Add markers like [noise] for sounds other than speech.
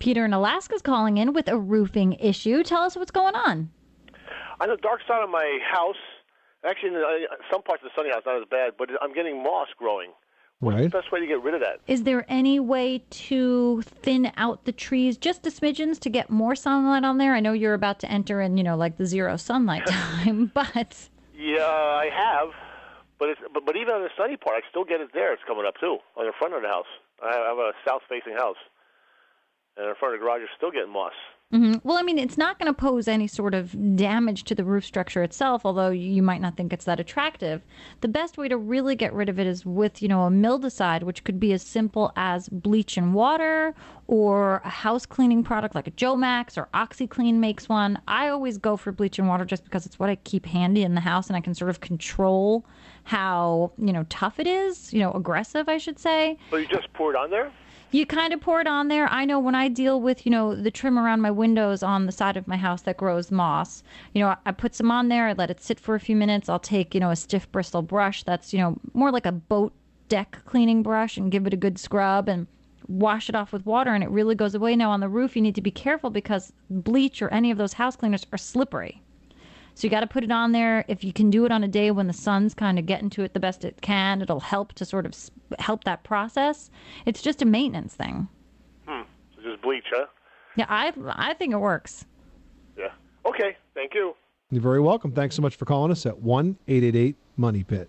Peter in Alaska's calling in with a roofing issue. Tell us what's going on. On the dark side of my house, actually, in uh, some parts of the sunny house not as bad, but I'm getting moss growing. What's Right. the best way to get rid of that? Is there any way to thin out the trees just a smidgens to get more sunlight on there? I know you're about to enter in, you know, like the zero sunlight [laughs] time, but Yeah, I have, but it's but, but even on the sunny part, I still get it there. It's coming up too on the front of the house. I have a south-facing house, and in front of the garage, you're still getting moss. Mhm. well, I mean, it's not going to pose any sort of damage to the roof structure itself, although you might not think it's that attractive. The best way to really get rid of it is with, you know, a mildicide, which could be as simple as bleach and water or a house cleaning product like a Jomax or OxiClean makes one. I always go for bleach and water just because it's what I keep handy in the house and I can sort of control how, you know, tough it is, you know, aggressive, I should say. So you just pour it on there. You kind of pour it on there. I know when I deal with, you know, the trim around my windows on the side of my house that grows moss, you know, I- put some on there, I let it sit for a few minutes. I'll take, you know, a stiff bristle brush that's, you know, more like a boat deck cleaning brush and give it a good scrub and wash it off with water and it really goes away. Now on the roof, you need to be careful because bleach or any of those house cleaners are slippery. So you got to put it on there. If you can do it on a day when the sun's kind of getting to it the best it can, it'll help to sort of help that process. It's just a maintenance thing. Hmm. So just bleach, huh? Yeah, I I think it works. Yeah. Okay. Thank you. You're very welcome. Thanks so much for calling us at one eight eight eight Money Pit.